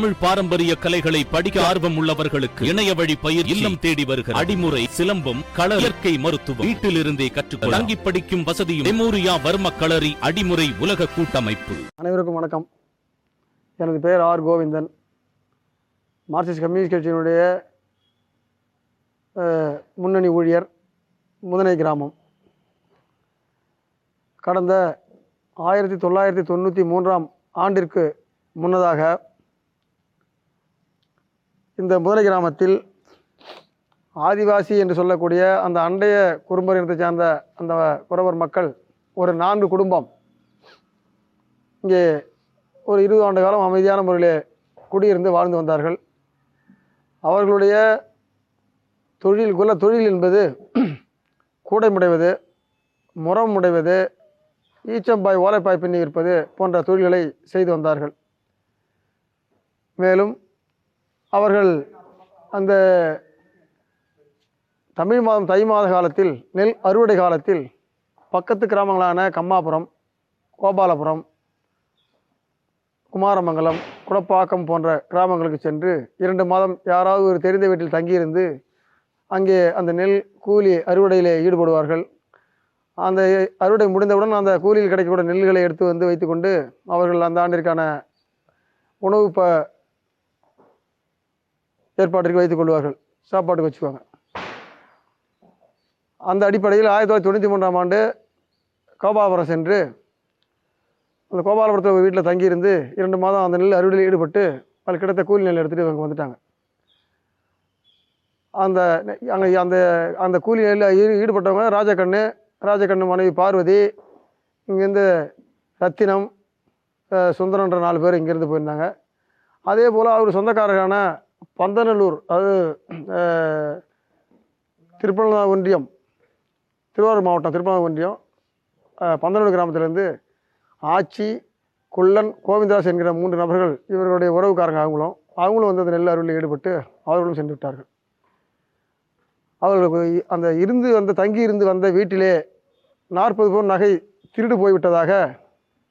தமிழ் பாரம்பரிய கலைகளை படிக்க ஆர்வம் உள்ளவர்களுக்கு இணைய வழி பயிர் இல்லம் தேடி வருகிற அடிமுறை சிலம்பம் கள இயற்கை மருத்துவம் வீட்டிலிருந்தே கற்றுக்கொள்ள தங்கி படிக்கும் வசதியும் மெமோரியா வர்ம களரி அடிமுறை உலக கூட்டமைப்பு. அனைவருக்கும் வணக்கம். எனது பெயர் ஆர் கோவிந்தன். மார்க்சிஸ்ட் கம்யூனிஸ்ட் கட்சியினுடைய முன்னணி ஊழியர் முதனை கிராமம். கடந்த ஆயிரத்தி தொள்ளாயிரத்தி தொண்ணூற்றி மூன்றாம் ஆண்டிற்கு முன்னதாக இந்த முதலை கிராமத்தில் ஆதிவாசி என்று சொல்லக்கூடிய அந்த அண்டைய குறும்பர் இனத்தை சார்ந்த அந்த குறவர் மக்கள் ஒரு நான்கு குடும்பம். இங்கே ஒரு இருபது ஆண்டு காலம் அமைதியான முறையிலே குடியிருந்து வாழ்ந்து வந்தார்கள். அவர்களுடைய தொழில் குல தொழில் என்பது கூடை முடைவது முறம் முடைவது ஈச்சம்பாய் ஓலைப்பாய் பின்னி இருப்பது போன்ற தொழில்களை செய்து வந்தார்கள். மேலும் அவர்கள் அந்த தமிழ் மாதம் தை மாத காலத்தில் நெல் அறுவடை காலத்தில் பக்கத்து கிராமங்களான கம்மாபுரம் கோபாலபுரம் குமாரமங்கலம் குடப்பாக்கம் போன்ற கிராமங்களுக்கு சென்று இரண்டு மாதம் யாராவது ஒரு தெரிந்த வீட்டில் தங்கியிருந்து அங்கே அந்த நெல் கூலி அறுவடையிலே ஈடுபடுவார்கள். அந்த அறுவடை முடிந்தவுடன் அந்த கூலியில் கிடைக்கக்கூடிய நெல்களை எடுத்து வந்து வைத்துக்கொண்டு அவர்கள் அந்த ஆண்டிற்கான உணவு ப ஏற்பாட்டிற்கு வைத்துக் கொள்வார்கள். சாப்பாட்டுக்கு வச்சுக்குவாங்க. அந்த அடிப்படையில் ஆயிரத்தி தொள்ளாயிரத்தி தொண்ணூற்றி மூன்றாம் ஆண்டு கோபாலபுரம் சென்று அந்த கோபாலபுரத்தில் வீட்டில் தங்கியிருந்து இரண்டு மாதம் அந்த நெல் அறுவடையில் ஈடுபட்டு அதில் கிடைத்த கூலி நெல் எடுத்துகிட்டு இவங்க வந்துட்டாங்க. அந்த அங்கே அந்த அந்த கூலி நெல்லில் ஈடுபட்டவங்க ராஜகண்ணு ராஜகண்ணு மனைவி பார்வதி இங்கேருந்து ரத்தினம் சுந்தரன்ற நாலு பேர் இங்கேருந்து போயிருந்தாங்க. அதே போல் அவர் சொந்தக்காரரான பந்தநல்லூர் அது அஹ், ஒன்றியம் திருவாரூர் மாவட்டம் திருப்பனந்தாள் ஒன்றியம் பந்தநல்லூர் கிராமத்திலேருந்து ஆச்சி குள்ளன் கோவிந்தராஜ் என்கிற மூன்று நபர்கள் இவர்களுடைய உறவுக்காரங்க அவங்களும் அவங்களும் வந்து அந்த நெல் அருவில் ஈடுபட்டு அவர்களும் சென்று விட்டார்கள். அவர்களுக்கு அந்த இருந்து வந்த தங்கி இருந்து வந்த வீட்டிலே நாற்பது பவுன் நகை திருடு போய்விட்டதாக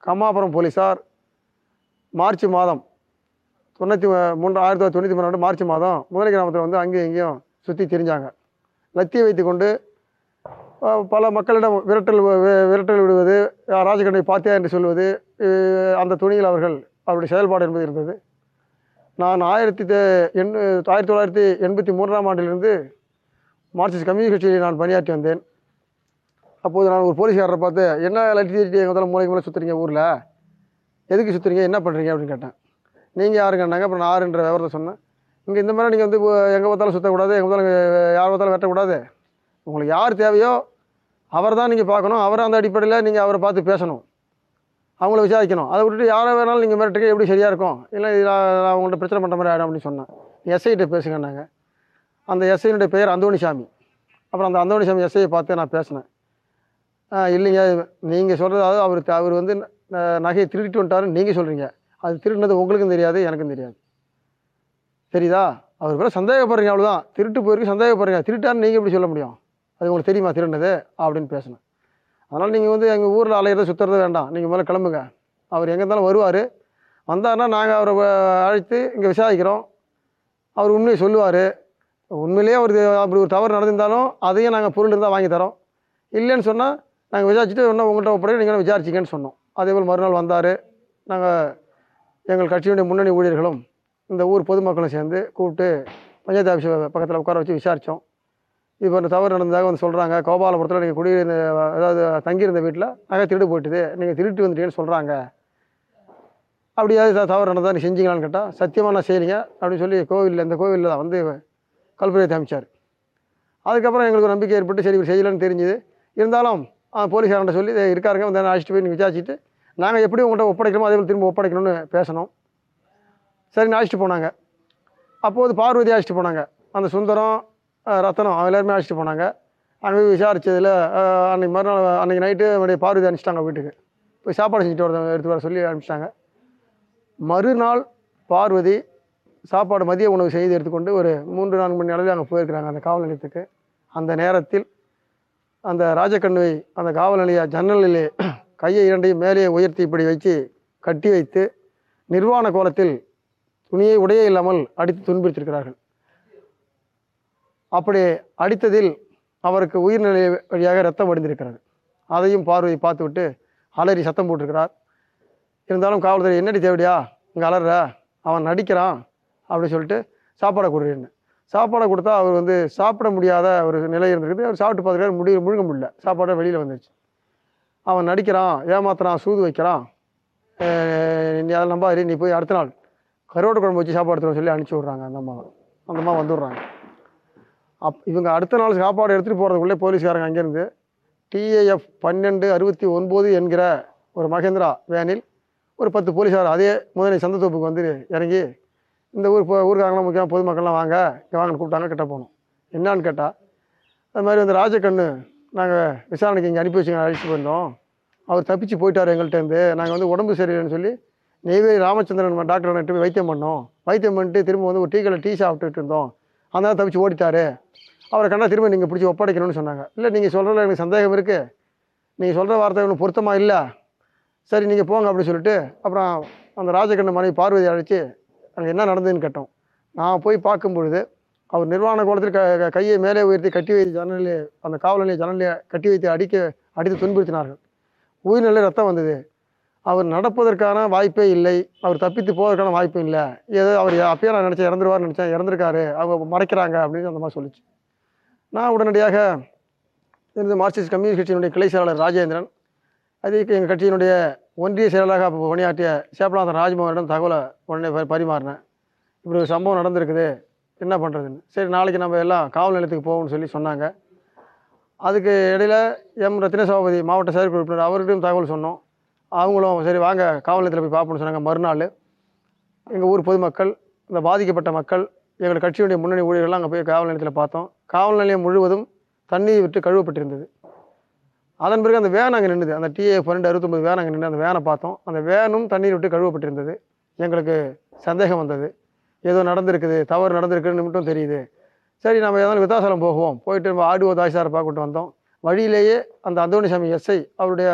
கம்மாபுரம் போலீஸார் மார்ச் மாதம் தொண்ணூற்றி மூன்று ஆயிரத்தி தொள்ளாயிரத்தி தொண்ணூற்றி மூணு மார்ச் மாதம் முதலை கிராமத்தில் வந்து அங்கேயும் இங்கேயும் சுற்றி திரிஞ்சாங்க. லத்தியை வைத்துக்கொண்டு கொண்டு பல மக்களிடம் விரட்டல் விரட்டல் விடுவது ராஜகண்டை பார்த்தியா பாத்தியா என்று சொல்வது அந்த துணியில் அவர்கள் அவருடைய செயல்பாடு என்பது இருந்தது. நான் ஆயிரத்தி எண் ஆயிரத்தி தொள்ளாயிரத்தி எண்பத்தி மூன்றாம் ஆண்டிலிருந்து மார்க்சிஸ்ட் கம்யூனிஸ்ட் கட்சியில் நான் பணியாற்றி வந்தேன். அப்போது நான் ஒரு போலீஸ்காரரை பார்த்து என்ன லட்டி எங்கள் முதல்ல மூளைக்கு மேலே சுற்றுறீங்க ஊரில்? எதுக்கு சுற்றுறீங்க என்ன பண்ணுறீங்க அப்படின்னு கேட்டேன். நீங்கள் யாருங்கன்னாங்க அப்புறம் நான் ஆறுன்ற விவரத்தை சொன்னேன். இங்கே இந்த மாதிரி நீங்கள் வந்து எங்கே பார்த்தாலும் சுற்றக்கூடாது எங்கே பார்த்தாலும் யார் பார்த்தாலும் வெட்டக்கூடாது. உங்களுக்கு யார் தேவையோ அவர் தான் நீங்கள் பார்க்கணும். அவரை அந்த அடிப்படையில் நீங்கள் அவரை பார்த்து பேசணும். அவங்கள விசாரிக்கணும். அதை விட்டுட்டு யாரை வேணாலும் நீங்கள் மிரட்டுக்கு எப்படி சரியாக இருக்கும்? இல்லை நான் அவங்கள்ட்ட பிரச்சனை பண்ணுற மாதிரி ஆகிடும் அப்படின்னு சொன்னேன். எஸ்ஐகிட்ட பேசுங்கன்னாங்க. அந்த எஸ்ஐனுடைய பெயர் அந்தோணிசாமி. அப்புறம் அந்த அந்தோணிசாமி எஸ்ஐயை பார்த்து நான் பேசினேன். இல்லைங்க நீங்கள் சொல்கிறது அதாவது அவர் அவர் வந்து ந- நகையை திருடிட்டு வந்துட்டாருன்னு நீங்கள் சொல்கிறீங்க அது திருடினது உங்களுக்கும் தெரியாது எனக்கும் தெரியாது. தெரியுதா அவர் பேர் சந்தேகப்படுறீங்க அவ்வளோதான் திருட்டு போயிருக்கு சந்தேகப்படுறீங்க. திருட்டான்னு நீங்கள் எப்படி சொல்ல முடியும்? அது உங்களுக்கு தெரியுமா திருடினது? அப்படின்னு பேசினேன் அதனால் நீங்கள் வந்து எங்கள் ஊரில் அலையிறத சுற்றுறது வேண்டாம். நீங்கள் முதல்ல கிளம்புங்க. அவர் எங்கே இருந்தாலும் வருவார். வந்தாருன்னா நாங்கள் அவரை அழைத்து இங்கே விசாரிக்கிறோம். அவர் உண்மையை சொல்லுவார். உண்மையிலேயே அவர் அப்படி ஒரு தவறு நடந்திருந்தாலும் அதையும் நாங்கள் பொருள் இருந்தால் வாங்கி தரோம். இல்லைன்னு சொன்னால் நாங்கள் விசாரிச்சுட்டு இன்னும் உங்கள்கிட்ட ஒப்படைக்க நீங்கள் விசாரிச்சிங்கன்னு சொன்னோம். அதே போல் மறுநாள் வந்தார். நாங்கள் எங்கள் கட்சியினுடைய முன்னணி ஊழியர்களும் இந்த ஊர் பொதுமக்களும் சேர்ந்து கூப்பிட்டு பஞ்சாயத்து ஆஃபீஸ் பக்கத்தில் உட்கார வச்சு விசாரித்தோம் இப்போ இந்த தவறு நடந்ததாக வந்து சொல்கிறாங்க கோபாலபுரத்தில் நீங்கள் குடியிருந்த அதாவது தங்கியிருந்த வீட்டில் நகை திருடு போயிட்டுது. நீங்கள் திருட்டு வந்துட்டீங்கன்னு சொல்கிறாங்க அப்படியாவது தவறு நடந்தால் நீ செஞ்சீங்களான்னு கேட்டால் சத்தியமாக நான் செய்யலைங்க அப்படின்னு சொல்லி கோவிலில் இந்த கோவிலில் தான் வந்து கல்புரையை அமைச்சார் அதுக்கப்புறம் எங்களுக்கு ஒரு நம்பிக்கை ஏற்பட்டு சரி இவர் செய்யலைன்னு தெரிஞ்சுது. இருந்தாலும் போலீஸ்காரன்ட்ட சொல்லி இருக்காருங்க வந்து அழைச்சிட்டு போய் நீங்கள் விசாரிச்சுட்டு நாங்கள் எப்படி உங்கள்கிட்ட ஒப்படைக்கணுமோ அதே போல் திரும்ப ஒப்படைக்கணும்னு பேசணும். சரி அழைச்சிட்டு போனாங்க. அப்போது பார்வதி அழைச்சிட்டு போனாங்க. அந்த சுந்தரம் ரத்தனம் அவங்க எல்லாருமே அழைச்சிட்டு போனாங்க. அங்கே போய் விசாரித்ததில் அன்றைக்கி மறுநாள் அன்றைக்கி நைட்டு என்னுடைய பார்வதி அனுப்பிச்சிட்டாங்க வீட்டுக்கு. போய் சாப்பாடு செஞ்சுட்டு வர எடுத்து வர சொல்லி அனுப்பிச்சிட்டாங்க. மறுநாள் பார்வதி சாப்பாடு மதிய உணவு செய்து எடுத்துக்கொண்டு ஒரு மூன்று நான்கு மணி அளவில் அங்கே போயிருக்கிறாங்க அந்த காவல் நிலையத்துக்கு. அந்த நேரத்தில் அந்த ராஜக்கண்ணுவை அந்த காவல் நிலைய ஜன்னலிலே கையை இரண்டையும் மேலே உயர்த்தி இப்படி வச்சு கட்டி வைத்து நிர்வாண கோலத்தில் துணியை உடையே இல்லாமல் அடித்து துன்புறுத்திருக்கிறார்கள் அப்படி அடித்ததில் அவருக்கு உயிர்நிலை வழியாக ரத்தம் வடிந்திருக்கிறது. அதையும் பார்வையை பார்த்துவிட்டு அலறி சத்தம் போட்டிருக்கிறார். இருந்தாலும் காவல்துறை என்னடி தேவடியா இங்கே அலற அவன் நடிக்கிறான் அப்படின்னு சொல்லிட்டு சாப்பாடை கொடுறேன்னு. சாப்பாடை கொடுத்தா அவர் வந்து சாப்பிட முடியாத ஒரு நிலை இருந்திருக்குது. அவர் சாப்பிட்டு பார்த்துருக்காரு முடி முழுங்க முடியல. சாப்பாடை வெளியில் வந்துருச்சு. அவன் நடிக்கிறான் ஏமாத்துறான் சூது வைக்கிறான். நீ அதை நம்பாதீ நீ போய் அடுத்த நாள் கருவாட்டு குழம்பு வச்சு சாப்பாடு எடுத்துன்னு சொல்லி அனுப்பிச்சி விட்றாங்க அந்த அம்மாவை. அந்த அம்மா வந்துடுறாங்க. அப் இவங்க அடுத்த நாள் சாப்பாடு எடுத்துகிட்டு போகிறதுக்குள்ளே போலீஸ்காரங்க அங்கேருந்து டிஏஎஃப் பன்னெண்டு அறுபத்தி ஒன்பது என்கிற ஒரு மகேந்திரா வேனில் ஒரு பத்து போலீஸார் அதே முதலை சந்தத்தோப்புக்கு வந்து இறங்கி இந்த ஊர் ஊருக்காரங்களாம் முக்கியமாக பொதுமக்கள்லாம் வாங்க இங்கே வாங்கன்னு கூப்பிட்டாங்க கிட்ட போகணும் என்னான்னு கேட்டால் அது மாதிரி வந்து ராஜக்கண்ணு நாங்கள் விசாரணைக்கு இங்கே அனுப்பி வச்சு அழைச்சிட்டு போயிருந்தோம். அவர் தப்பிச்சு போயிட்டார் எங்கள்கிட்டருந்து நாங்கள் வந்து உடம்பு சரியில்லைன்னு சொல்லி நெய்வேலி ராமச்சந்திரன் டாக்டர் நட்டு போய் வைத்தியம் பண்ணோம். வைத்தியம் பண்ணிட்டு திரும்ப வந்து ஒரு டீ கடையில் டீ சாப்பிட்டுட்டு இருந்தோம். அதனால தப்பிச்சு ஓடிட்டாரு. அவரை கண்டா திரும்ப நீங்கள் பிடிச்சி ஒப்படைக்கணும்னு சொன்னாங்க. இல்லை நீங்கள் சொல்கிறதில் எனக்கு சந்தேகம் இருக்குது நீங்கள் சொல்கிற வார்த்தை ஒன்றும் பொருத்தமாக இல்லை. சரி நீங்கள் போங்க அப்படின்னு சொல்லிட்டு அப்புறம் அந்த ராஜகண்ண மனைவி பார்வதி அழைச்சி அங்கே என்ன நடந்ததுன்னு கேட்டோம். நான் போய் பார்க்கும் பொழுது அவர் நிர்வாண கோலத்தில் க கையை மேலே உயர்த்தி கட்டி வைத்து ஜன்னலே அந்த காவல் நிலைய கட்டி வைத்து அடிக்க அடித்து துன்புறுத்தினார்கள். உயிர்நிலை ரத்தம் வந்தது. அவர் நடப்பதற்கான வாய்ப்பே இல்லை. அவர் தப்பித்து போவதற்கான வாய்ப்பும் இல்லை. ஏதோ அவர் அப்பயே நான் நினச்சேன் இறந்துருவார்னு நினச்சேன் இறந்துருக்காரு. அவங்க மறைக்கிறாங்க அப்படின்னு அந்த மாதிரி சொல்லிச்சு. நான் உடனடியாக இருந்து மார்க்சிஸ்ட் கம்யூனிஸ்ட் கட்சியினுடைய கிளை செயலாளர் ராஜேந்திரன் அதுக்கு எங்கள் கட்சியினுடைய ஒன்றிய செயலாளராக அப்போ பணியாற்றிய சேப்பநாதன் ராஜ்மோகனிடம் தகவலை உடனே பரிமாறினேன். இப்படி ஒரு சம்பவம் நடந்திருக்குது. என்ன பண்ணுறதுன்னு சரி நாளைக்கு நம்ம எல்லாம் காவல் நிலையத்துக்கு போவோம்னு சொல்லி சொன்னாங்க. அதுக்கு இடையில் எம். ரத்தின சபாபதி மாவட்ட செயற்குழு உறுப்பினர் அவர்கிட்டையும் தகவல் சொன்னோம். அவங்களும் சரி வாங்க காவல் நிலையத்தில் போய் பார்ப்போம்னு சொன்னாங்க. மறுநாள் எங்கள் ஊர் பொதுமக்கள் இந்த பாதிக்கப்பட்ட மக்கள் எங்கள் கட்சியுடைய முன்னணி ஊழியர்கள்லாம் அங்கே போய் காவல் நிலையத்தில் பார்த்தோம். காவல் நிலையம் முழுவதும் தண்ணீர் விட்டு கழுவப்பட்டிருந்தது. அதன் பிறகு அந்த வேன் அங்கே நின்றுது அந்த டிஏ பன்னெண்டு அறுபத்தொம்பது வேன் அங்கே நின்று அந்த வேனை பார்த்தோம். அந்த வேனும் தண்ணீர் விட்டு கழுவப்பட்டிருந்தது. எங்களுக்கு சந்தேகம் வந்தது. ஏதோ நடந்திருக்குது தவறு நடந்திருக்குன்னு மட்டும் தெரியுது. சரி நம்ம ஏதாவது விருத்தாசலம் போகுவோம். போயிட்டு நம்ம ஆடுவோ தாசிதாரை பார்க்கிட்டு வந்தோம். வழியிலேயே அந்த அந்தோணிசாமி எஸ்ஐ அவருடைய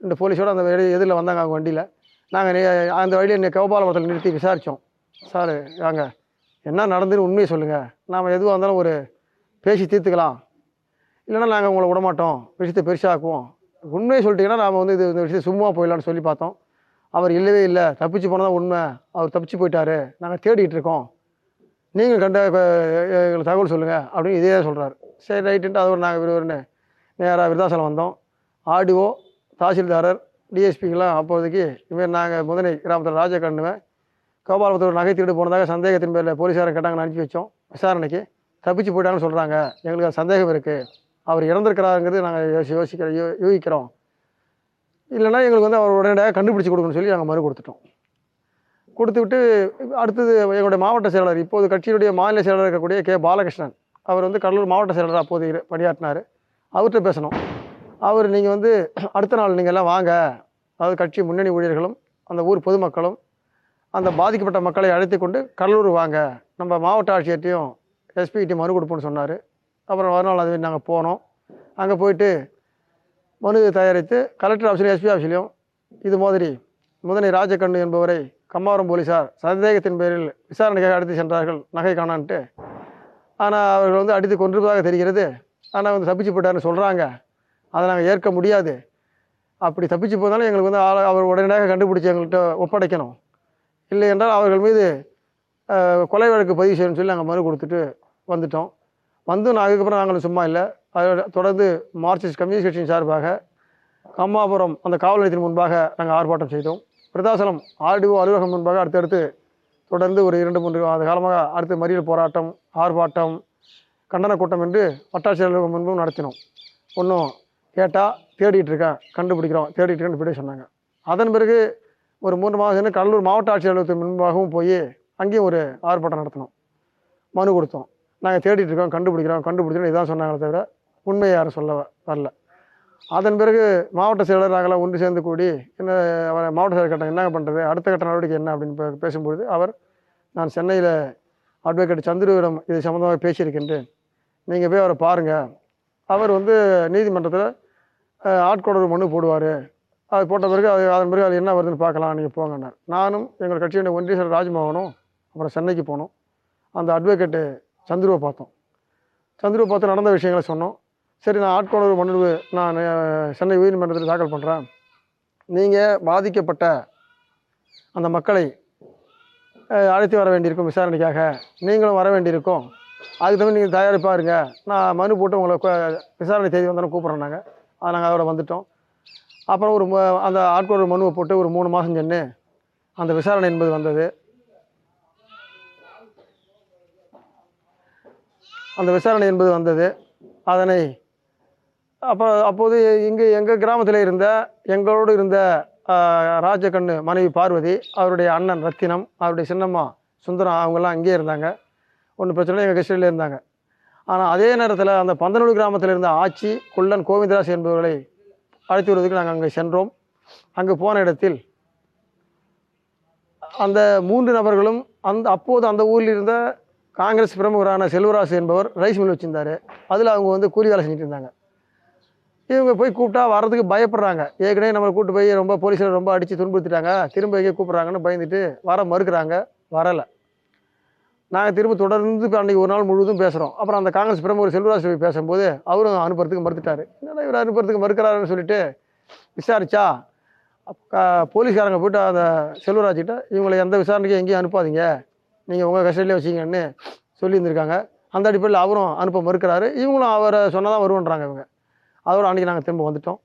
ரெண்டு போலீஸோடு அந்த எதிரில் வந்தாங்க அவங்க வண்டியில். நாங்கள் அந்த வழியில் கோபாலபுரத்தில் நிறுத்தி விசாரித்தோம் சார் வாங்க. என்ன நடந்துன்னு உண்மையை சொல்லுங்கள் நாம் எதுவாக இருந்தாலும் ஒரு பேசி தீர்த்துக்கலாம். இல்லைன்னா நாங்கள் உங்களை விடமாட்டோம். விஷயத்தை பெருசாக்குவோம் உண்மையை சொல்லிட்டீங்கன்னா நாம் வந்து இது இந்த விஷயத்தை சும்மா போயிடலான்னு சொல்லி பார்த்தோம். அவர் இல்லவே இல்லை. தப்பிச்சு போனதான் உண்மை. அவர் தப்பிச்சு போயிட்டாரு. நாங்கள் தேடிட்டு இருக்கோம். நீங்கள் கண்ட எங்களுக்கு தகவல் சொல்லுங்கள் அப்படின்னு இதே சொல்கிறார் சரி ரைட்டுன்ட்டு அதோட நாங்கள் விறுவிறுன்னு நேராக விருதாசலம் வந்தோம். ஆடிஓ தாசில்தாரர் டிஎஸ்பிக்கெல்லாம் அப்போதைக்கு இவன் நாங்கள் முதனை கிராமத்தில் ராஜகண்ணுவன் கோபாலபுரத்தில் நகை திருடு போனதாக சந்தேகத்தின் பேரில் போலீஸாரை கேட்டாங்கன்னு அனுப்பி வச்சோம். விசாரணைக்கு தப்பிச்சு போயிட்டாங்கன்னு சொல்கிறாங்க எங்களுக்கு அது சந்தேகம் இருக்குது அவர் இறந்துருக்கிறாருங்கிறது நாங்கள் யோசி யோசிக்கிற யோ யூகிக்கிறோம். இல்லைன்னா எங்களுக்கு வந்து அவர் உடனடியாக கண்டுபிடிச்சி கொடுக்கணும்னு சொல்லி நாங்கள் மறு கொடுத்துட்டோம். கொடுத்துவிட்டு அடுத்தது எங்களுடைய மாவட்ட செயலாளர் இப்போது கட்சியினுடைய மாநில செயலாளர் இருக்கக்கூடிய கே. பாலகிருஷ்ணன் அவர் வந்து கடலூர் மாவட்ட செயலாளர் அப்போது பணியாற்றினார். அவர்கிட்ட பேசணும். அவர் நீங்கள் வந்து அடுத்த நாள் நீங்கள் எல்லாம் வாங்க. அதாவது கட்சி முன்னணி ஊழியர்களும் அந்த ஊர் பொதுமக்களும் அந்த பாதிக்கப்பட்ட மக்களை அழைத்து கொண்டு கடலூர் வாங்க. நம்ம மாவட்ட ஆட்சியர்கிட்டையும் எஸ்பிகிட்டையும் மறு கொடுப்போம்னு சொன்னார். அப்புறம் மறுநாள் அது நாங்கள் போனோம். அங்கே போயிட்டு மனு தயாரித்து கலெக்டர் ஆஃபீஸ்லையும் எஸ்பி ஆஃபீஸ்லையும் இது மாதிரி முதனை ராஜகண்ணு என்பவரை கம்மாவரம் போலீசார் சந்தேகத்தின் பேரில் விசாரணைக்காக அடித்து சென்றார்கள். நகை காணான்ட்டு. ஆனால் அவர்கள் வந்து அடித்து கொண்டிருப்பதாக தெரிகிறது. ஆனால் வந்து தப்பிச்சு போட்டார்னு சொல்கிறாங்க அதை நாங்கள் ஏற்க முடியாது. அப்படி தப்பிச்சு போனாலும் எங்களுக்கு வந்து ஆள் அவர் உடனடியாக கண்டுபிடிச்சி எங்கள்கிட்ட ஒப்படைக்கணும். இல்லை என்றால் அவர்கள் மீது கொலை வழக்கு பதிவு செய்யணும்னு சொல்லி நாங்கள் மறு கொடுத்துட்டு வந்துட்டோம். வந்து நான் அதுக்கப்புறம் நாங்களும் சும்மா இல்லை. அதோட தொடர்ந்து மார்க்சிஸ்ட் கம்யூனிஸ்ட் கட்சியின் சார்பாக கம்மாபுரம் அந்த காவல் நிலையத்தின் முன்பாக நாங்கள் ஆர்ப்பாட்டம் செய்தோம். விருதாசலம் ஆர்டிஓ அலுவலகம் முன்பாக அடுத்தடுத்து தொடர்ந்து ஒரு இரண்டு மூன்று மாத காலமாக அடுத்து மறியல் போராட்டம் ஆர்ப்பாட்டம் கண்டன கூட்டம் என்று வட்டாட்சியர் அலுவலகம் முன்பும் நடத்தினோம். ஒன்றும் கேட்டால் தேடிட்டு இருக்கேன் கண்டுபிடிக்கிறோம் தேடிட்டு இருக்கேன்னு இப்படி சொன்னாங்க. அதன் பிறகு ஒரு மூன்று மாதம் கடலூர் மாவட்ட ஆட்சியர் அலுவலகத்தின் முன்பாகவும் போய் அங்கேயும் ஒரு ஆர்ப்பாட்டம் நடத்தினோம். மனு கொடுத்தோம். நாங்கள் தேடிட்டு இருக்கோம் கண்டுபிடிக்கிறோம் கண்டுபிடிக்கிறோம் இதான் சொன்னாங்களே தவிர உண்மை யாரும் சொல்ல வரல. அதன் பிறகு மாவட்ட செயலர் நாங்களாம் ஒன்று சேர்ந்து கூடி என்ன அவரை மாவட்ட செயலர் கட்டம் என்ன பண்ணுறது அடுத்த கட்ட நடவடிக்கை என்ன அப்படின்னு பேசும்பொழுது அவர் நான் சென்னையில் அட்வொகேட் சந்திரவிடம் இது சம்மந்தமாக பேசியிருக்கின்றேன். நீங்கள் போய் அவரை பாருங்கள் அவர் வந்து நீதிமன்றத்தில் ஆட்கொடர் மனு போடுவார். அது போட்ட பிறகு அது அதன் பிறகு அது என்ன வருதுன்னு பார்க்கலாம் நீங்கள் போங்கன்னார் நானும் எங்கள் கட்சியுடைய ஒன்றிய செயலர் ராஜ்மோகனும் அப்புறம் சென்னைக்கு போனோம். அந்த அட்வொகேட்டு சந்துருவை பார்த்தோம். சந்துருவை பார்த்து நடந்த விஷயங்களை சொன்னோம். சரி நான் ஆட்கொணர்வு மனு நான் சென்னை உயர்நீதிமன்றத்தில் தாக்கல் பண்ணுறேன் நீங்கள் பாதிக்கப்பட்ட அந்த மக்களை அழைத்து வர வேண்டியிருக்கும் விசாரணைக்காக நீங்களும் வர வேண்டியிருக்கும். அதுக்கு தகுந்த நீங்கள் தயாரிப்பாக இருங்க. நான் மனு போட்டு உங்களை விசாரணை தேதி வந்தோன்னு கூப்பிட்றோம் நாங்கள் அதை நாங்கள் அதோட வந்துட்டோம். அப்புறம் ஒரு அந்த ஆட்கொணர்வு மனுவை போட்டு ஒரு மூணு மாதம் சென்று அந்த விசாரணை என்பது வந்தது. அந்த விசாரணை என்பது வந்தது. அதனை அப்போ அப்போது இங்கே எங்கள் கிராமத்தில் இருந்த எங்களோடு இருந்த ராஜகண்ணு மனைவி பார்வதி அவருடைய அண்ணன் ரத்தினம் அவருடைய சின்னம்மா சுந்தரம் அவங்கெல்லாம் அங்கேயே இருந்தாங்க. ஒன்றும் பிரச்சனை இல்லை எங்கள் கஸ்டடியில் இருந்தாங்க. ஆனால் அதே நேரத்தில் அந்த பந்தனூர் கிராமத்தில் இருந்த ஆட்சி குள்ளன் கோவிந்தராஜ் என்பவர்களை அழைத்து வருவதற்கு நாங்கள் அங்கே சென்றோம். அங்கு போன இடத்தில் அந்த மூன்று நபர்களும் அந்த அப்போது அந்த ஊரில் இருந்த காங்கிரஸ் பிரமுகரான செல்வராசு என்பவர் ரைஸ் மில் வச்சுருந்தார். அதில் அவங்க வந்து கூலி வேலை செஞ்சுட்டு இருந்தாங்க. இவங்க போய் கூப்பிட்டா வர்றதுக்கு பயப்படுறாங்க. ஏற்கனவே நம்மளை கூப்பிட்டு போய் ரொம்ப போலீஸில் ரொம்ப அடித்து துன்புறுத்திட்டாங்க. திரும்ப எங்கே கூப்பிட்றாங்கன்னு பயந்துட்டு வர மறுக்கிறாங்க. வரலை. நாங்கள் திரும்ப தொடர்ந்து இப்போ அன்றைக்கி ஒரு நாள் முழுவதும் பேசுகிறோம் அப்புறம் அந்த காங்கிரஸ் பிரமுகர் செல்வராஜ் போய் பேசும்போது அவரும் அனுப்புறதுக்கு மறுத்துட்டாரு. என்னடா இவர் அனுப்புறதுக்கு மறுக்கிறாருன்னு சொல்லிட்டு விசாரிச்சா போலீஸ்காரங்க போயிட்டு அந்த செல்வராஜ்கிட்ட இவங்களை எந்த விசாரணைக்கும் எங்கேயும் அனுப்பாதீங்க. நீங்கள் உங்கள் கஸ்டடியிலே வச்சிங்கன்னு சொல்லியிருந்திருக்காங்க. அந்த அடிப்படையில் அவரும் அனுப்ப மறுக்கிறாரு. இவங்களும் அவரை சொன்னால் தான் வருவோன்றாங்க இவங்க. அதோடு அன்றைக்கி நாங்கள் திரும்ப வந்துட்டோம்.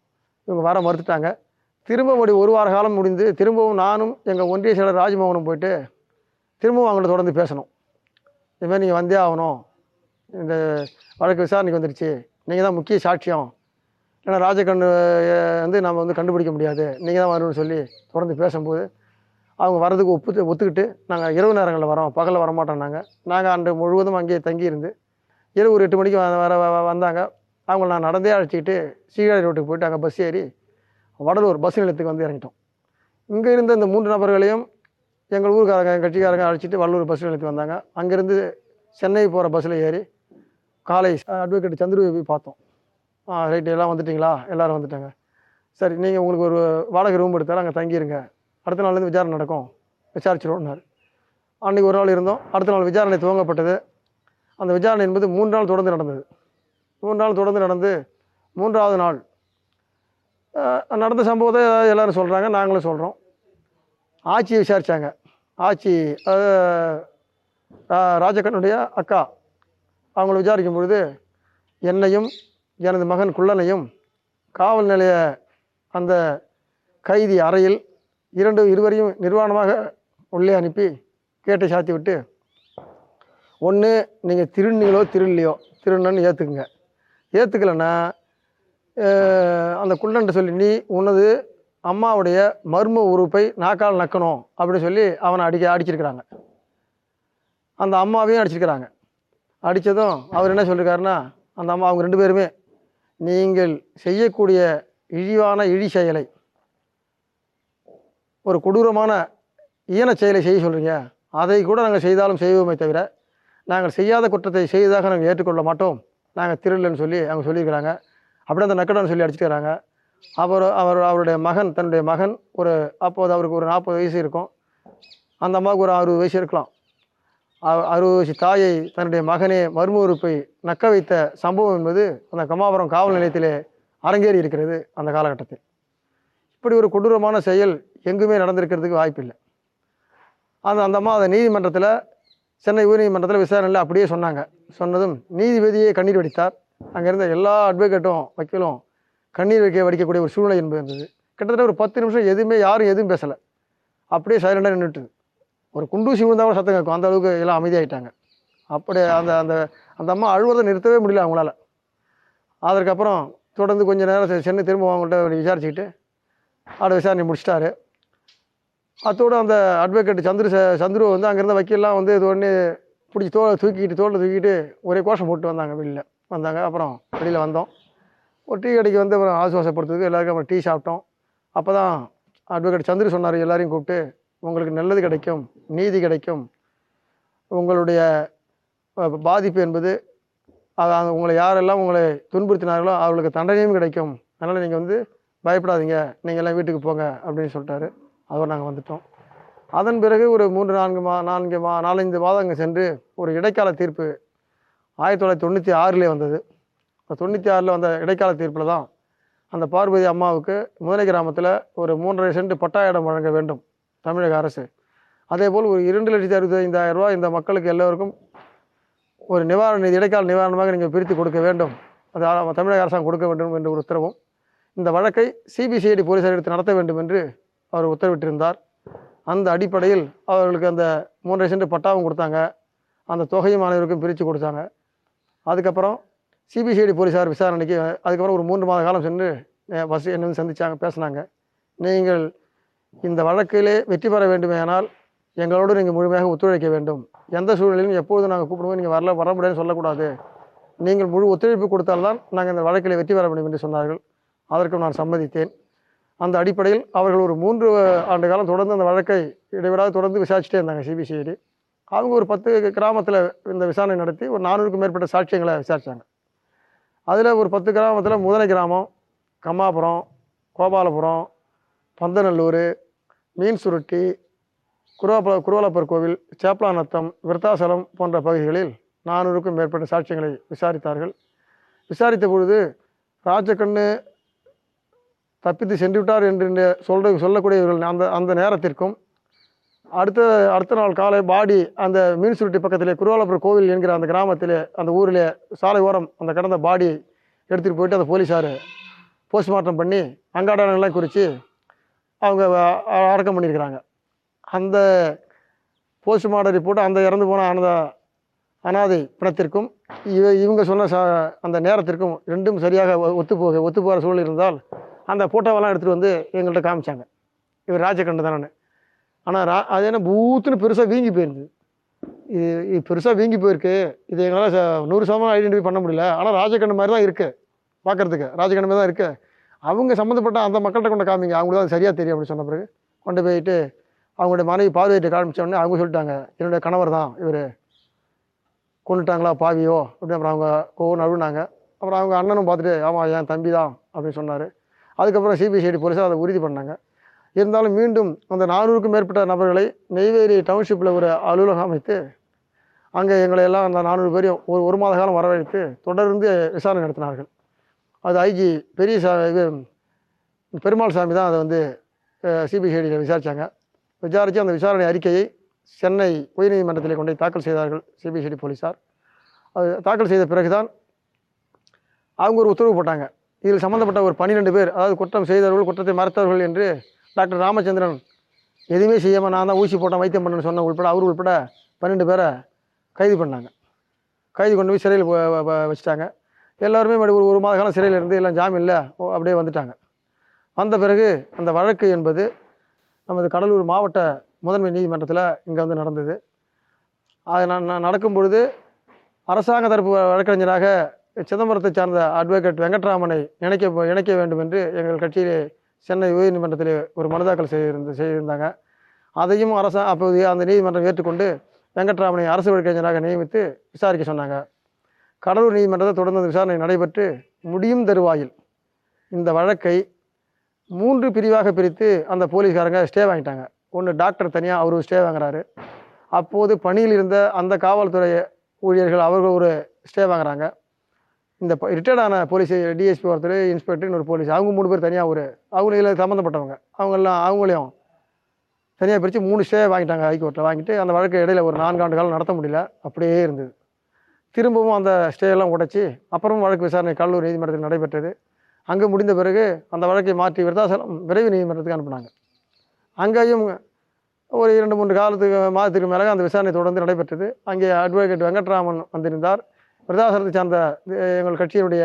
இவங்க வர மறுத்துட்டாங்க. திரும்ப ஒரு ஒரு வார காலம் முடிந்து திரும்பவும் நானும் எங்கள் ஒன்றிய செயலர் ராஜ்மோகனும் போயிட்டு திரும்பவும் அவங்கள்ட்ட தொடர்ந்து பேசணும். இதுமாதிரி நீங்கள் வந்தே ஆகணும். இந்த வழக்கு விசாரணைக்கு வந்துருச்சு. நீங்கள் தான் முக்கிய சாட்சியம். ஏன்னா ராஜகண்ணு வந்து நம்ம வந்து கண்டுபிடிக்க முடியாது. நீங்கள் தான் வரணும்னு சொல்லி தொடர்ந்து பேசும்போது அவங்க வர்றதுக்கு ஒப்பு ஒத்துக்கிட்டு நாங்கள் இரவு நேரங்களில் வரோம். பகலில் வரமாட்டோம் நாங்கள் நாங்கள் அன்று முழுவதும் அங்கேயே தங்கி இருந்து இரவு ஒரு எட்டு மணிக்கு வ- வர வ- வந்தாங்க. அவங்கள நான் நடந்தே அழைச்சிக்கிட்டு சீகாழி ரோட்டுக்கு போயிட்டு அங்கே பஸ் ஏறி வடலூர் பஸ் நிலையத்துக்கு வந்து இறங்கிட்டோம். இங்கே இருந்த இந்த மூன்று நபர்களையும் எங்கள் ஊருக்காரங்க எங்கள் கட்சிக்காரங்க அழைச்சிட்டு வடலூர் பஸ் நிலையத்துக்கு வந்தாங்க. அங்கேருந்து சென்னை போகிற பஸ்ஸில் ஏறி காலை அட்வொகேட் சந்துருவை போய் பார்த்தோம். ஆ ரைட்டு எல்லாம் வந்துட்டிங்களா? எல்லோரும் வந்துட்டாங்க. சரி நீங்கள் உங்களுக்கு ஒரு வாடகை ரூம் எடுத்தாலும் அங்கே தங்கிடுங்க அடுத்த நாள்லேருந்து விசாரணை நடக்கும். விசாரிச்சிடுவோம்னாரு அன்றைக்கி ஒரு நாள் இருந்தோம். அடுத்த நாள் விசாரணை துவங்கப்பட்டது. அந்த விசாரணை என்பது மூன்று நாள் தொடர்ந்து நடந்தது. மூன்று நாள் தொடர்ந்து நடந்து மூன்றாவது நாள். நடந்த சம்பவத்தை எல்லோரும் சொல்கிறாங்க நாங்களும் சொல்கிறோம் ஆட்சியை விசாரித்தாங்க ஆட்சி ராஜக்கண்ணுடைய ரா- அக்கா அவங்கள விசாரிக்கும் பொழுது என்னையும் எனது மகன் குள்ளனையும் காவல் நிலைய அந்த கைதி அறையில் இரண்டு இருவரையும் நிர்வாணமாக உள்ளே அனுப்பி கேட்டை சாத்தி விட்டு ஒன்று நீங்கள் திருநீங்களோ திருள்ளியோ திருநன்னு ஏற்றுக்குங்க ஏற்றுக்கலைன்னா அந்த குள்ளன்ட்ட சொல்லி நீ உனது அம்மாவுடைய மர்ம உறுப்பை நாக்கால் நக்கணும் அப்படின்னு சொல்லி அவனை அடிக்க அடிச்சிருக்கிறாங்க. அந்த அம்மாவையும் அடிச்சிருக்கிறாங்க. அடித்ததும் அவர் என்ன சொல்லியிருக்காருன்னா அந்த அம்மா அவங்க ரெண்டு பேருமே நீங்கள் செய்யக்கூடிய இழிவான இழி செயலை ஒரு கொடூரமான ஈன செயலை செய்ய சொல்கிறீங்க அதை கூட நாங்கள் செய்தாலும் செய்வோமே தவிர நாங்கள் செய்யாத குற்றத்தை செய்ததாக நாங்கள் ஏற்றுக்கொள்ள மாட்டோம். நாங்கள் திருடலன்னு சொல்லி அவங்க சொல்லியிருக்கிறாங்க. அப்படியே அந்த நக்கடான்னு சொல்லி அடிச்சுக்கிறாங்க அவர் அவர் அவருடைய மகன் தன்னுடைய மகன் ஒரு அப்போது அவருக்கு ஒரு நாற்பது வயசு இருக்கும். அந்த அம்மாவுக்கு ஒரு அறுபது வயசு இருக்கலாம். அறுபது வயசு தாயை தன்னுடைய மகனே மர்ம உறுப்பை நக்க வைத்த சம்பவம் என்பது அந்த கமாபுரம் காவல் நிலையத்திலே அரங்கேறி இருக்கிறது அந்த காலகட்டத்தில். இப்படி ஒரு கொடூரமான செயல் எங்குமே நடந்திருக்கிறதுக்கு வாய்ப்பில்லை. அந்த அந்த அம்மா அதை நீதிமன்றத்தில் சென்னை உயர்நீதிமன்றத்தில் விசாரணையில் அப்படியே சொன்னாங்க. சொன்னதும் நீதிபதியே கண்ணீர் வடித்தார். அங்கே இருந்த எல்லா அட்வொகேட்டும் வக்கீலும் கண்ணீர் வைக்க வடிக்கக்கூடிய ஒரு சூழ்நிலை என்பது இருந்தது. கிட்டத்தட்ட ஒரு பத்து நிமிஷம் எதுவுமே யாரும் எதுவும் பேசலை. அப்படியே சைலண்டாக நின்றுட்டு ஒரு குண்டூசி விழுந்தா கூட சத்தம் கேட்கும். அந்த அளவுக்கு எல்லாம் அமைதியாகிட்டாங்க அப்படியே அந்த அந்த அந்த அம்மா அழுவதை நிறுத்தவே முடியல அவங்களால. அதற்கப்புறம் தொடர்ந்து கொஞ்ச நேரம் சென்னை சென்று திரும்ப அவங்கள்ட்ட விசாரிச்சுக்கிட்டு ஆட விசாரணை முடிச்சிட்டாரு. அத்தோடு அந்த அட்வொகேட் சந்துரு ச- வந்து அங்கேருந்து வக்கீல்லாம் வந்து இது ஒன்று பிடிச்சி தோலை தூக்கிட்டு தோலை தூக்கிட்டு ஒரே கோஷம் போட்டு வந்தாங்க வெளியில். வந்தாங்க. அப்புறம் வெளியில் வந்தோம். ஒரு டீ கடைக்கு வந்து அப்புறம் ஆசுவாசப்படுத்துறதுக்கு எல்லாருக்கும் அப்புறம் டீ சாப்பிட்டோம். அப்போ தான் அட்வொகேட் சந்திரு சொன்னார் எல்லாரையும் கூப்பிட்டு உங்களுக்கு நல்லது கிடைக்கும் நீதி கிடைக்கும். உங்களுடைய பாதிப்பு என்பது அது அது உங்களை யாரெல்லாம் உங்களை துன்புறுத்தினார்களோ அவர்களுக்கு தண்டனையும் கிடைக்கும். அதனால் நீங்கள் வந்து பயப்படாதீங்க. நீங்கள் எல்லாம் வீட்டுக்கு போங்க. அப்படின்னு சொல்லிட்டாரு. அதோடு நாங்கள் வந்துட்டோம். அதன் பிறகு ஒரு மூன்று நான்கு மா நான்கு மா நாலஞ்சு மாதங்கள் சென்று ஒரு இடைக்கால தீர்ப்பு ஆயிரத்தி தொள்ளாயிரத்தி தொண்ணூற்றி ஆறிலே வந்தது. அந்த தொண்ணூற்றி ஆறில் வந்த இடைக்கால தீர்ப்பில் தான் அந்த பார்வதி அம்மாவுக்கு முதலை கிராமத்தில் ஒரு மூன்றரை சென்ட் பட்டா இடம் வழங்க வேண்டும் தமிழக அரசு. அதேபோல் ஒரு இரண்டு லட்சத்தி அறுபத்தைந்தாயிரம் ரூபாய் இந்த மக்களுக்கு எல்லோருக்கும் ஒரு நிவாரண நிதி இடைக்கால நிவாரணமாக நீங்கள் பிரித்து கொடுக்க வேண்டும். அது தமிழக அரசாங்கம் கொடுக்க வேண்டும் என்ற ஒரு உத்தரவும். இந்த வழக்கை சிபிசிஐடி போலீசார் எடுத்து நடத்த வேண்டும் என்று அவர் உத்தரவிட்டிருந்தார். அந்த அடிப்படையில் அவர்களுக்கு அந்த மூன்றரை சென்ட் பட்டாவும் கொடுத்தாங்க. அந்த தொகையும் அனைவருக்கும் பிரித்து கொடுத்தாங்க. அதுக்கப்புறம் சிபிசிஐடி போலீசார் விசாரணைக்கு அதுக்கப்புறம் ஒரு மூன்று மாத காலம் சென்று வசதி என்ன சந்தித்தாங்க பேசினாங்க. நீங்கள் இந்த வழக்கிலே வெற்றி பெற வேண்டுமேனால் எங்களோடு நீங்கள் முழுமையாக ஒத்துழைக்க வேண்டும். எந்த சூழ்நிலையிலும் எப்போது நாங்கள் கூப்பிடுவோம் நீங்கள் வரல வர முடியாதுன்னு சொல்லக்கூடாது. நீங்கள் முழு ஒத்துழைப்பு கொடுத்தால்தான் நாங்கள் இந்த வழக்கில் வெற்றி பெற வேண்டும் என்று சொன்னார்கள். அதற்கும் நான் சம்மதித்தேன். அந்த அடிப்படையில் அவர்கள் ஒரு மூன்று ஆண்டு காலம் தொடர்ந்து அந்த வழக்கை இடைவிடாது தொடர்ந்து விசாரிச்சுட்டே இருந்தாங்க சிபிசிஐடி அவங்க ஒரு பத்து கிராமத்தில் இந்த விசாரணை நடத்தி ஒரு நானூறுக்கும் மேற்பட்ட சாட்சியங்களை விசாரித்தாங்க அதில் ஒரு பத்து கிராமத்தில் முதலை கிராமம் கம்மாபுரம் கோபாலபுரம் பந்தநல்லூர் மீன் சுருட்டி குருவாப்ப குருவலப்பர் கோவில் சேப்பலாநத்தம் விருத்தாசலம் போன்ற பகுதிகளில் நானூறுக்கும் மேற்பட்ட சாட்சியங்களை விசாரித்தார்கள். விசாரித்த பொழுது ராஜக்கண்ணு தப்பித்து சென்று விட்டார் என்று சொல்ற சொல்லக்கூடியவர்கள் அந்த அந்த நேரத்திற்கும். அடுத்த அடுத்த நாள் காலை பாடி அந்த மீன் சுருட்டி பக்கத்திலே குருவாலபுரம் கோவில் என்கிற அந்த கிராமத்திலே அந்த ஊரிலே சாலை ஓரம் அந்த கடந்த பாடி எடுத்துகிட்டு போயிட்டு அந்த போலீஸார் போஸ்ட்மார்ட்டம் பண்ணி அங்காடனெல்லாம் குறித்து அவங்க அடக்கம் பண்ணியிருக்கிறாங்க. அந்த போஸ்ட்மார்ட்டம் ரிப்போர்ட் அந்த இறந்து போன அந்த அனாதை பிணத்திற்கும் இவ இவங்க சொன்ன ச அந்த நேரத்திற்கும் ரெண்டும் சரியாக ஒ- ஒத்து ஒத்துப்போகிற சூழல் இருந்தால் அந்த ஃபோட்டோவெல்லாம் எடுத்துகிட்டு வந்து எங்கள்கிட்ட காமிச்சாங்க. இவர் ராஜகண்ட தானே. ஆனால் ரா அது என்ன பூத்துன்னு பெருசாக வீங்கி போயிருந்தது. இது இது பெருசாக வீங்கி போயிருக்கு. இது எங்களால் நூறு சதவீதம் ஐடென்டிஃபை பண்ண முடியல. ஆனால் ராஜகண்ட மாதிரி தான் இருக்குது பார்க்குறதுக்கு ராஜகண்ட மாதிரி தான் இருக்குது அவங்க சம்மந்தப்பட்ட அந்த மக்கள்கிட்ட கொண்டு காமிங்க. அவங்களுக்கு அது சரியாக தெரியும் அப்படின்னு சொன்ன பிறகு கொண்டு போயிட்டு அவங்களுடைய மனைவி பார்வையிட்டு காமிச்சோடனே அவங்க சொல்லிட்டாங்க என்னுடைய கணவர் தான் இவர். கொண்டுட்டாங்களா பாவியோ? அப்படின்னு அப்புறம் அவங்க ஒவ்வொன்று அழுனாங்க அப்புறம் அவங்க அண்ணனும் பார்த்துட்டு ஆமாம் என் தம்பி தான் அப்படின்னு சொன்னார். அதுக்கப்புறம் சிபிசிஐடி போலீஸார் அதை உறுதி பண்ணாங்க. இருந்தாலும் மீண்டும் அந்த நானூறுக்கும் மேற்பட்ட நபர்களை நெய்வேலி டவுன்ஷிப்பில் ஒரு அலுவலகம் அமைத்து அங்கே எங்களை எல்லாம் அந்த நானூறு பேரையும் ஒரு ஒரு மாத காலம் வரவழைத்து தொடர்ந்து விசாரணை நடத்தினார்கள். அது ஐஜி பெரிய சா இது பெருமாள் சாமி தான் அதை வந்து சிபிசிஐடியில் விசாரித்தாங்க விசாரித்து அந்த விசாரணை அறிக்கையை சென்னை உயர்நீதிமன்றத்தில் கொண்டு தாக்கல் செய்தார்கள் சிபிசிஐடி போலீஸார். அது தாக்கல் செய்த பிறகுதான் அவங்க ஒரு உத்தரவு போட்டாங்க. இதில் சம்மந்தப்பட்ட ஒரு பன்னிரெண்டு பேர் அதாவது குற்றம் செய்தவர்கள் குற்றத்தை மறைத்தவர்கள் என்று டாக்டர் ராமச்சந்திரன் எதுவுமே செய்யாமல் நான் தான் ஊசி போட்டேன் வைத்தியம் பண்ணேன்னு சொன்ன உள்பட அவர் உள்பட பன்னெண்டு பேரை கைது பண்ணாங்க. கைது கொண்டு போய் சிறையில் வச்சுட்டாங்க. எல்லாருமே மறுபடியும் ஒரு ஒரு மாத காலம் சிறையில் இருந்து எல்லாம் ஜாமீனில் அப்படியே வந்துட்டாங்க. வந்த பிறகு அந்த வழக்கு என்பது நமது கடலூர் மாவட்ட முதன்மை நீதிமன்றத்தில் இங்கே வந்து நடந்தது. அது நான் நான் நடக்கும் பொழுது அரசாங்க தரப்பு வழக்கறிஞராக சிதம்பரத்தை சார்ந்த அட்வொகேட் வெங்கட்ராமனை இணைக்க இணைக்க வேண்டும் என்று எங்கள் கட்சியிலே சென்னை உயர்நீதிமன்றத்தில் ஒரு மனு தாக்கல் செய்திருந்து செய்திருந்தாங்க. அதையும் அரச அப்போது அந்த நீதிமன்றம் ஏற்றுக்கொண்டு வெங்கட்ராமனை அரசு வழக்கறிஞராக நியமித்து விசாரிக்க சொன்னாங்க. கடலூர் நீதிமன்றத்தை தொடர்ந்து அந்த விசாரணை நடைபெற்று முடியும் தருவாயில் இந்த வழக்கை மூன்று பிரிவாக பிரித்து அந்த போலீஸ்காரங்க ஸ்டே வாங்கிட்டாங்க. ஒன்று டாக்டர் தனியாக அவர் ஸ்டே வாங்குறாரு. அப்போது பணியில் இருந்த அந்த காவல்துறை ஊழியர்கள் அவர்கள் ஒரு ஸ்டே வாங்குறாங்க. இந்த ரிட்டையர்ட் ஆன போலீஸ் டிஎஸ்பி ஒருத்தர் இன்ஸ்பெக்டர் இன்னொரு போலீஸ் அவங்க மூணு பேர் தனியாக ஒரு அவங்க இதில் சம்மந்தப்பட்டவங்க அவங்கெல்லாம் அவங்களையும் தனியாக பிரித்து மூணு ஸ்டே வாங்கிட்டாங்க ஹைகோர்ட்டில் வாங்கிட்டு அந்த வழக்கு இடையில ஒரு நான்காண்டு காலம் நடத்த முடியல. அப்படியே இருந்தது. திரும்பவும் அந்த ஸ்டே எல்லாம் உடைச்சி அப்புறமும் வழக்கு விசாரணை கடலூர் நீதிமன்றத்தில் நடைபெற்றது. அங்கே முடிந்த பிறகு அந்த வழக்கை மாற்றி விருதாசலம் விரைவு நீதிமன்றத்துக்கு அனுப்புனாங்க. அங்கேயும் ஒரு இரண்டு மூன்று காலத்துக்கு மாதத்துக்கு மேலே அந்த விசாரணை தொடர்ந்து நடைபெற்றது. அங்கே அட்வொகேட் வெங்கட்ராமன் வந்திருந்தார். விருதாசலத்தை சார்ந்த எங்கள் கட்சியினுடைய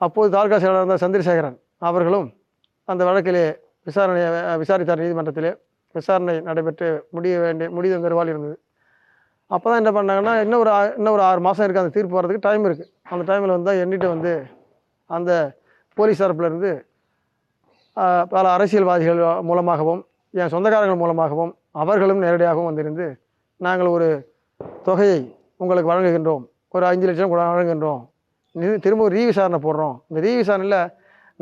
அப்போது தாலுகா செயலாளர் இருந்த சந்திரசேகரன் அவர்களும் அந்த வழக்கிலே விசாரணையை விசாரித்தார் நீதிமன்றத்திலே. விசாரணை நடைபெற்று முடிய வேண்டிய முடிவு தருவால் இருந்தது. அப்போ தான் என்ன பண்ணாங்கன்னா இன்னும் ஒரு இன்னும் ஒரு ஆறு மாதம் இருக்குது அந்த தீர்ப்பு வர்றதுக்கு டைம் இருக்குது அந்த டைமில் வந்து எண்ணிட்டு வந்து அந்த போலீஸ் தரப்புலேருந்து பல அரசியல்வாதிகள் மூலமாகவும் என் சொந்தக்காரர்கள் மூலமாகவும் அவர்களும் நேரடியாகவும் வந்திருந்து நாங்கள் ஒரு தொகையை உங்களுக்கு வழங்குகின்றோம். ஒரு அஞ்சு லட்சம் கூட வழங்குகின்றோம். திரும்ப ஒரு ரீவிசாரணை போடுறோம். இந்த ரீவிசாரணையில்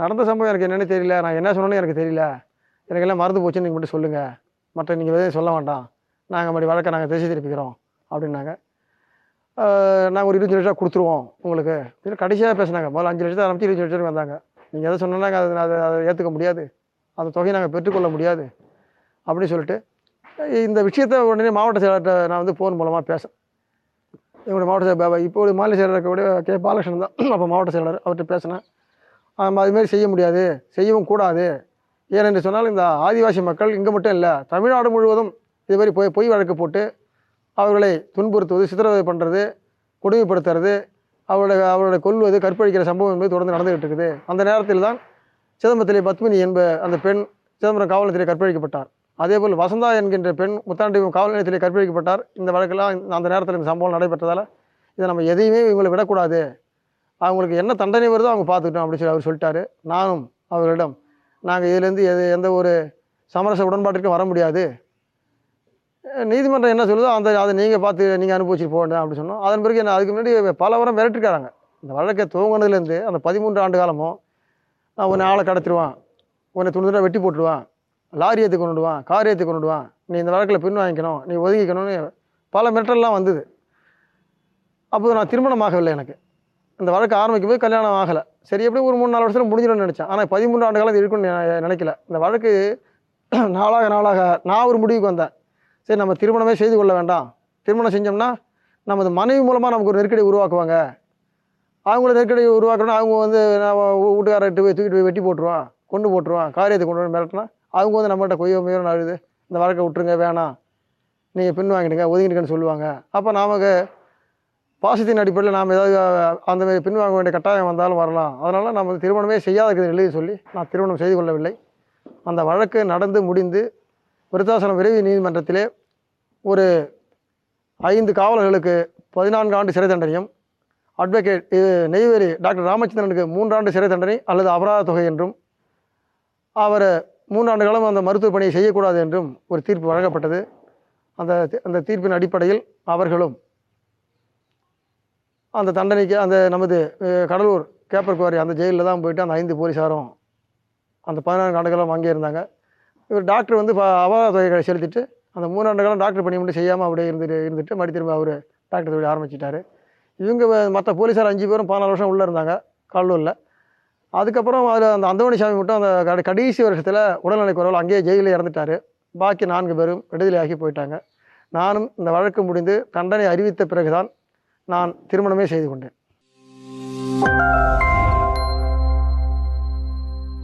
நடந்த சம்பவம் எனக்கு என்னென்னு தெரியல. நான் என்ன சொன்னேன்னு எனக்கு தெரியல. எனக்கு எல்லாம் மறந்து போச்சுன்னு நீங்கள் மட்டும் சொல்லுங்கள் மற்ற நீங்கள் எதுவும் சொல்ல வேண்டாம். நாங்கள் மறுபடி வழக்கை நாங்கள் திசை திருப்பிக்கிறோம். அப்படின்னாங்க. நாங்கள் ஒரு இருபத்தஞ்சு லட்சம் கொடுத்துருவோம் உங்களுக்கு. இல்லை கடைசியாக பேசினாங்க. முதல்ல அஞ்சு லட்சத்தை ஆரம்பிச்சு இருபத்தஞ்சு லட்சம் வந்தாங்க. நீங்கள் எதை சொன்னாங்க அதை அதை அதை ஏற்றுக்க முடியாது. அந்த தொகையை நாங்கள் பெற்றுக்கொள்ள முடியாது. அப்படின்னு சொல்லிட்டு இந்த விஷயத்தை உடனே மாவட்ட செயலாளர்கிட்ட நான் வந்து ஃபோன் மூலமாக பேசேன் எங்களுடைய மாவட்ட செயலர் இப்போ மாநில செயலர் இருக்கக்கூடிய கே. பாலகிருஷ்ணன் தான். அப்போ மாவட்ட செயலர் அவர்கிட்ட பேசினேன். அதுமாரி செய்ய முடியாது செய்யவும் கூடாது. ஏனென்று சொன்னால் இந்த ஆதிவாசி மக்கள் இங்கே மட்டும் இல்லை தமிழ்நாடு முழுவதும் இதுமாரி பொய் பொய் வழக்கு போட்டு அவர்களை துன்புறுத்துவது சித்திரவதை பண்ணுறது கொடுமைப்படுத்துறது அவருடைய அவர்களை கொல்வது கற்பழிக்கிற சம்பவம் என்பது தொடர்ந்து நடந்துகிட்டு இருக்குது. அந்த நேரத்தில் தான் சிதம்பரத்திலே பத்மினி என்ப அந்த பெண் சிதம்பரம் காவல் கற்பழிக்கப்பட்டார். அதேபோல் வசந்தா என்கின்ற பெண் முத்தாண்டி காவல் நிலையத்திலே கற்பழிக்கப்பட்டார். இந்த வழக்கெல்லாம் இந்த- அந்த நேரத்தில் இந்த சம்பவம் நடைபெற்றதால் இதை நம்ம எதையுமே இவங்களை விடக்கூடாது. அவங்களுக்கு என்ன தண்டனை வருதோ அவங்க பார்த்துக்கிட்டோம் அப்படின்னு சொல்லி அவர் சொல்லிட்டாரு. நானும் அவர்களிடம் நாங்கள் இதுலேருந்து எது எந்த ஒரு சமரச உடன்பாட்டிற்கும் வர முடியாது. நீதிமன்றம் என்ன சொல்லுதோ அந்த அதை நீங்கள் பார்த்து நீங்கள் அனுபவிச்சுட்டு போக வேண்டாம் அப்படின்னு சொன்னோம். அதன் பிறகு என்ன அதுக்கு முன்னாடி பல வாரம் மிரட்டிருக்காங்க. இந்த வழக்கை துவங்கினதுலேருந்து அந்த பதிமூன்று ஆண்டு காலமும் நான் உன்னை ஆளை கடத்திடுவான். உன்னை துணி துணை வெட்டி போட்டுருவான் லாரி ஏற்றி கொண்டுடுவான் கார் ஏற்றி கொண்டுடுவான் நீ இந்த வழக்கில் பின் வாங்கிக்கணும் நீ ஒதுங்கிக்கணும்னு பல மிரட்டல்லாம் வந்தது. அப்போது நான் திருமணம் ஆகவில்லை எனக்கு. இந்த வழக்கு ஆரம்பிக்கும் போது கல்யாணம் ஆகலை. சரி எப்படி ஒரு மூணு நாலு வருஷத்தில் முடிஞ்சிடும்னு நினச்சேன். ஆனால் பதிமூன்று ஆண்டு காலம் இருக்குன்னு இருக்கும்னு நினைக்கல. இந்த வழக்கு நாளாக நாளாக நான் ஒரு முடிவுக்கு வந்தேன். சரி நம்ம திருமணமே செய்து கொள்ள வேண்டாம். திருமணம் செஞ்சோம்னா நமது மனைவி மூலமாக நமக்கு ஒரு நெருக்கடி உருவாக்குவாங்க. அவங்கள நெருக்கடி உருவாக்கணும்னா அவங்க வந்து நான் வீட்டுக்காரர்கிட்ட போய் தூக்கிட்டு போய் வெட்டி போட்டுருவான் கொண்டு போட்டுருவான் காரியத்தை கொண்டு வந்து மிரட்டினா அவங்க வந்து நம்மகிட்ட கொய்யோ முயோ அழுது இந்த வழக்கை விட்டுருங்க வேணாம். நீங்கள் பின் வாங்கிடுங்க ஒதுங்கிடுங்கன்னு சொல்லுவாங்க. அப்போ நமக்கு பாசத்தின் அடிப்படையில் நாம் ஏதாவது அந்த மாதிரி பின் வாங்க வேண்டிய கட்டாயம் வந்தாலும் வரலாம். அதனால் நம்ம திருமணமே செய்யாத இருக்கிறது எழுதி சொல்லி நான் திருமணம் செய்து கொள்ளவில்லை. அந்த வழக்கு நடந்து முடிந்து விருத்தாசனம் விரைவு நீதிமன்றத்திலே ஒரு ஐந்து காவலர்களுக்கு பதினான்கு ஆண்டு சிறை தண்டனையும் அட்வொகேட் இது நெய்வேலி டாக்டர் ராமச்சந்திரனுக்கு மூன்றாண்டு சிறை தண்டனை அல்லது அபராத தொகை என்றும் அவர் மூன்றாண்டு காலம் அந்த மருத்துவ பணியை செய்யக்கூடாது என்றும் ஒரு தீர்ப்பு வழங்கப்பட்டது. அந்த அந்த தீர்ப்பின் அடிப்படையில் அவர்களும் அந்த தண்டனைக்கு அந்த நமது கடலூர் கேப்பர் குவாரி அந்த ஜெயிலில் தான் போயிட்டு அந்த ஐந்து போலீஸாரும் அந்த பதினான்கு ஆண்டுகளும் அங்கே இருந்தாங்க. இவர் டாக்டர் வந்து ப- தொகைகளை செலுத்திட்டு அந்த மூணாண்டு காலம் டாக்டர் பணி மட்டும் செய்யாமல் அப்படியே இருந்துட்டு இருந்துட்டு மறுபடியும் திரும்ப அவர் டாக்டர் தொழில் ஆரம்பிச்சிட்டாரு. இவங்க மற்ற போலீஸார் அஞ்சு பேரும் பதினாலு வருஷம் உள்ளே இருந்தாங்க கடலூரில். அதுக்கப்புறம் அதில் அந்த அந்தவணி சாமி மட்டும் அந்த கட- கடைசி வருஷத்தில் உடல்நிலை குறைவில் அங்கேயே ஜெயிலில் இறந்துட்டார். பாக்கி நான்கு பேரும் விடுதலையாகி போயிட்டாங்க. நானும் இந்த வழக்கு முடிந்து தண்டனை அறிவித்த பிறகுதான் நான் திருமணமே செய்து கொண்டேன்.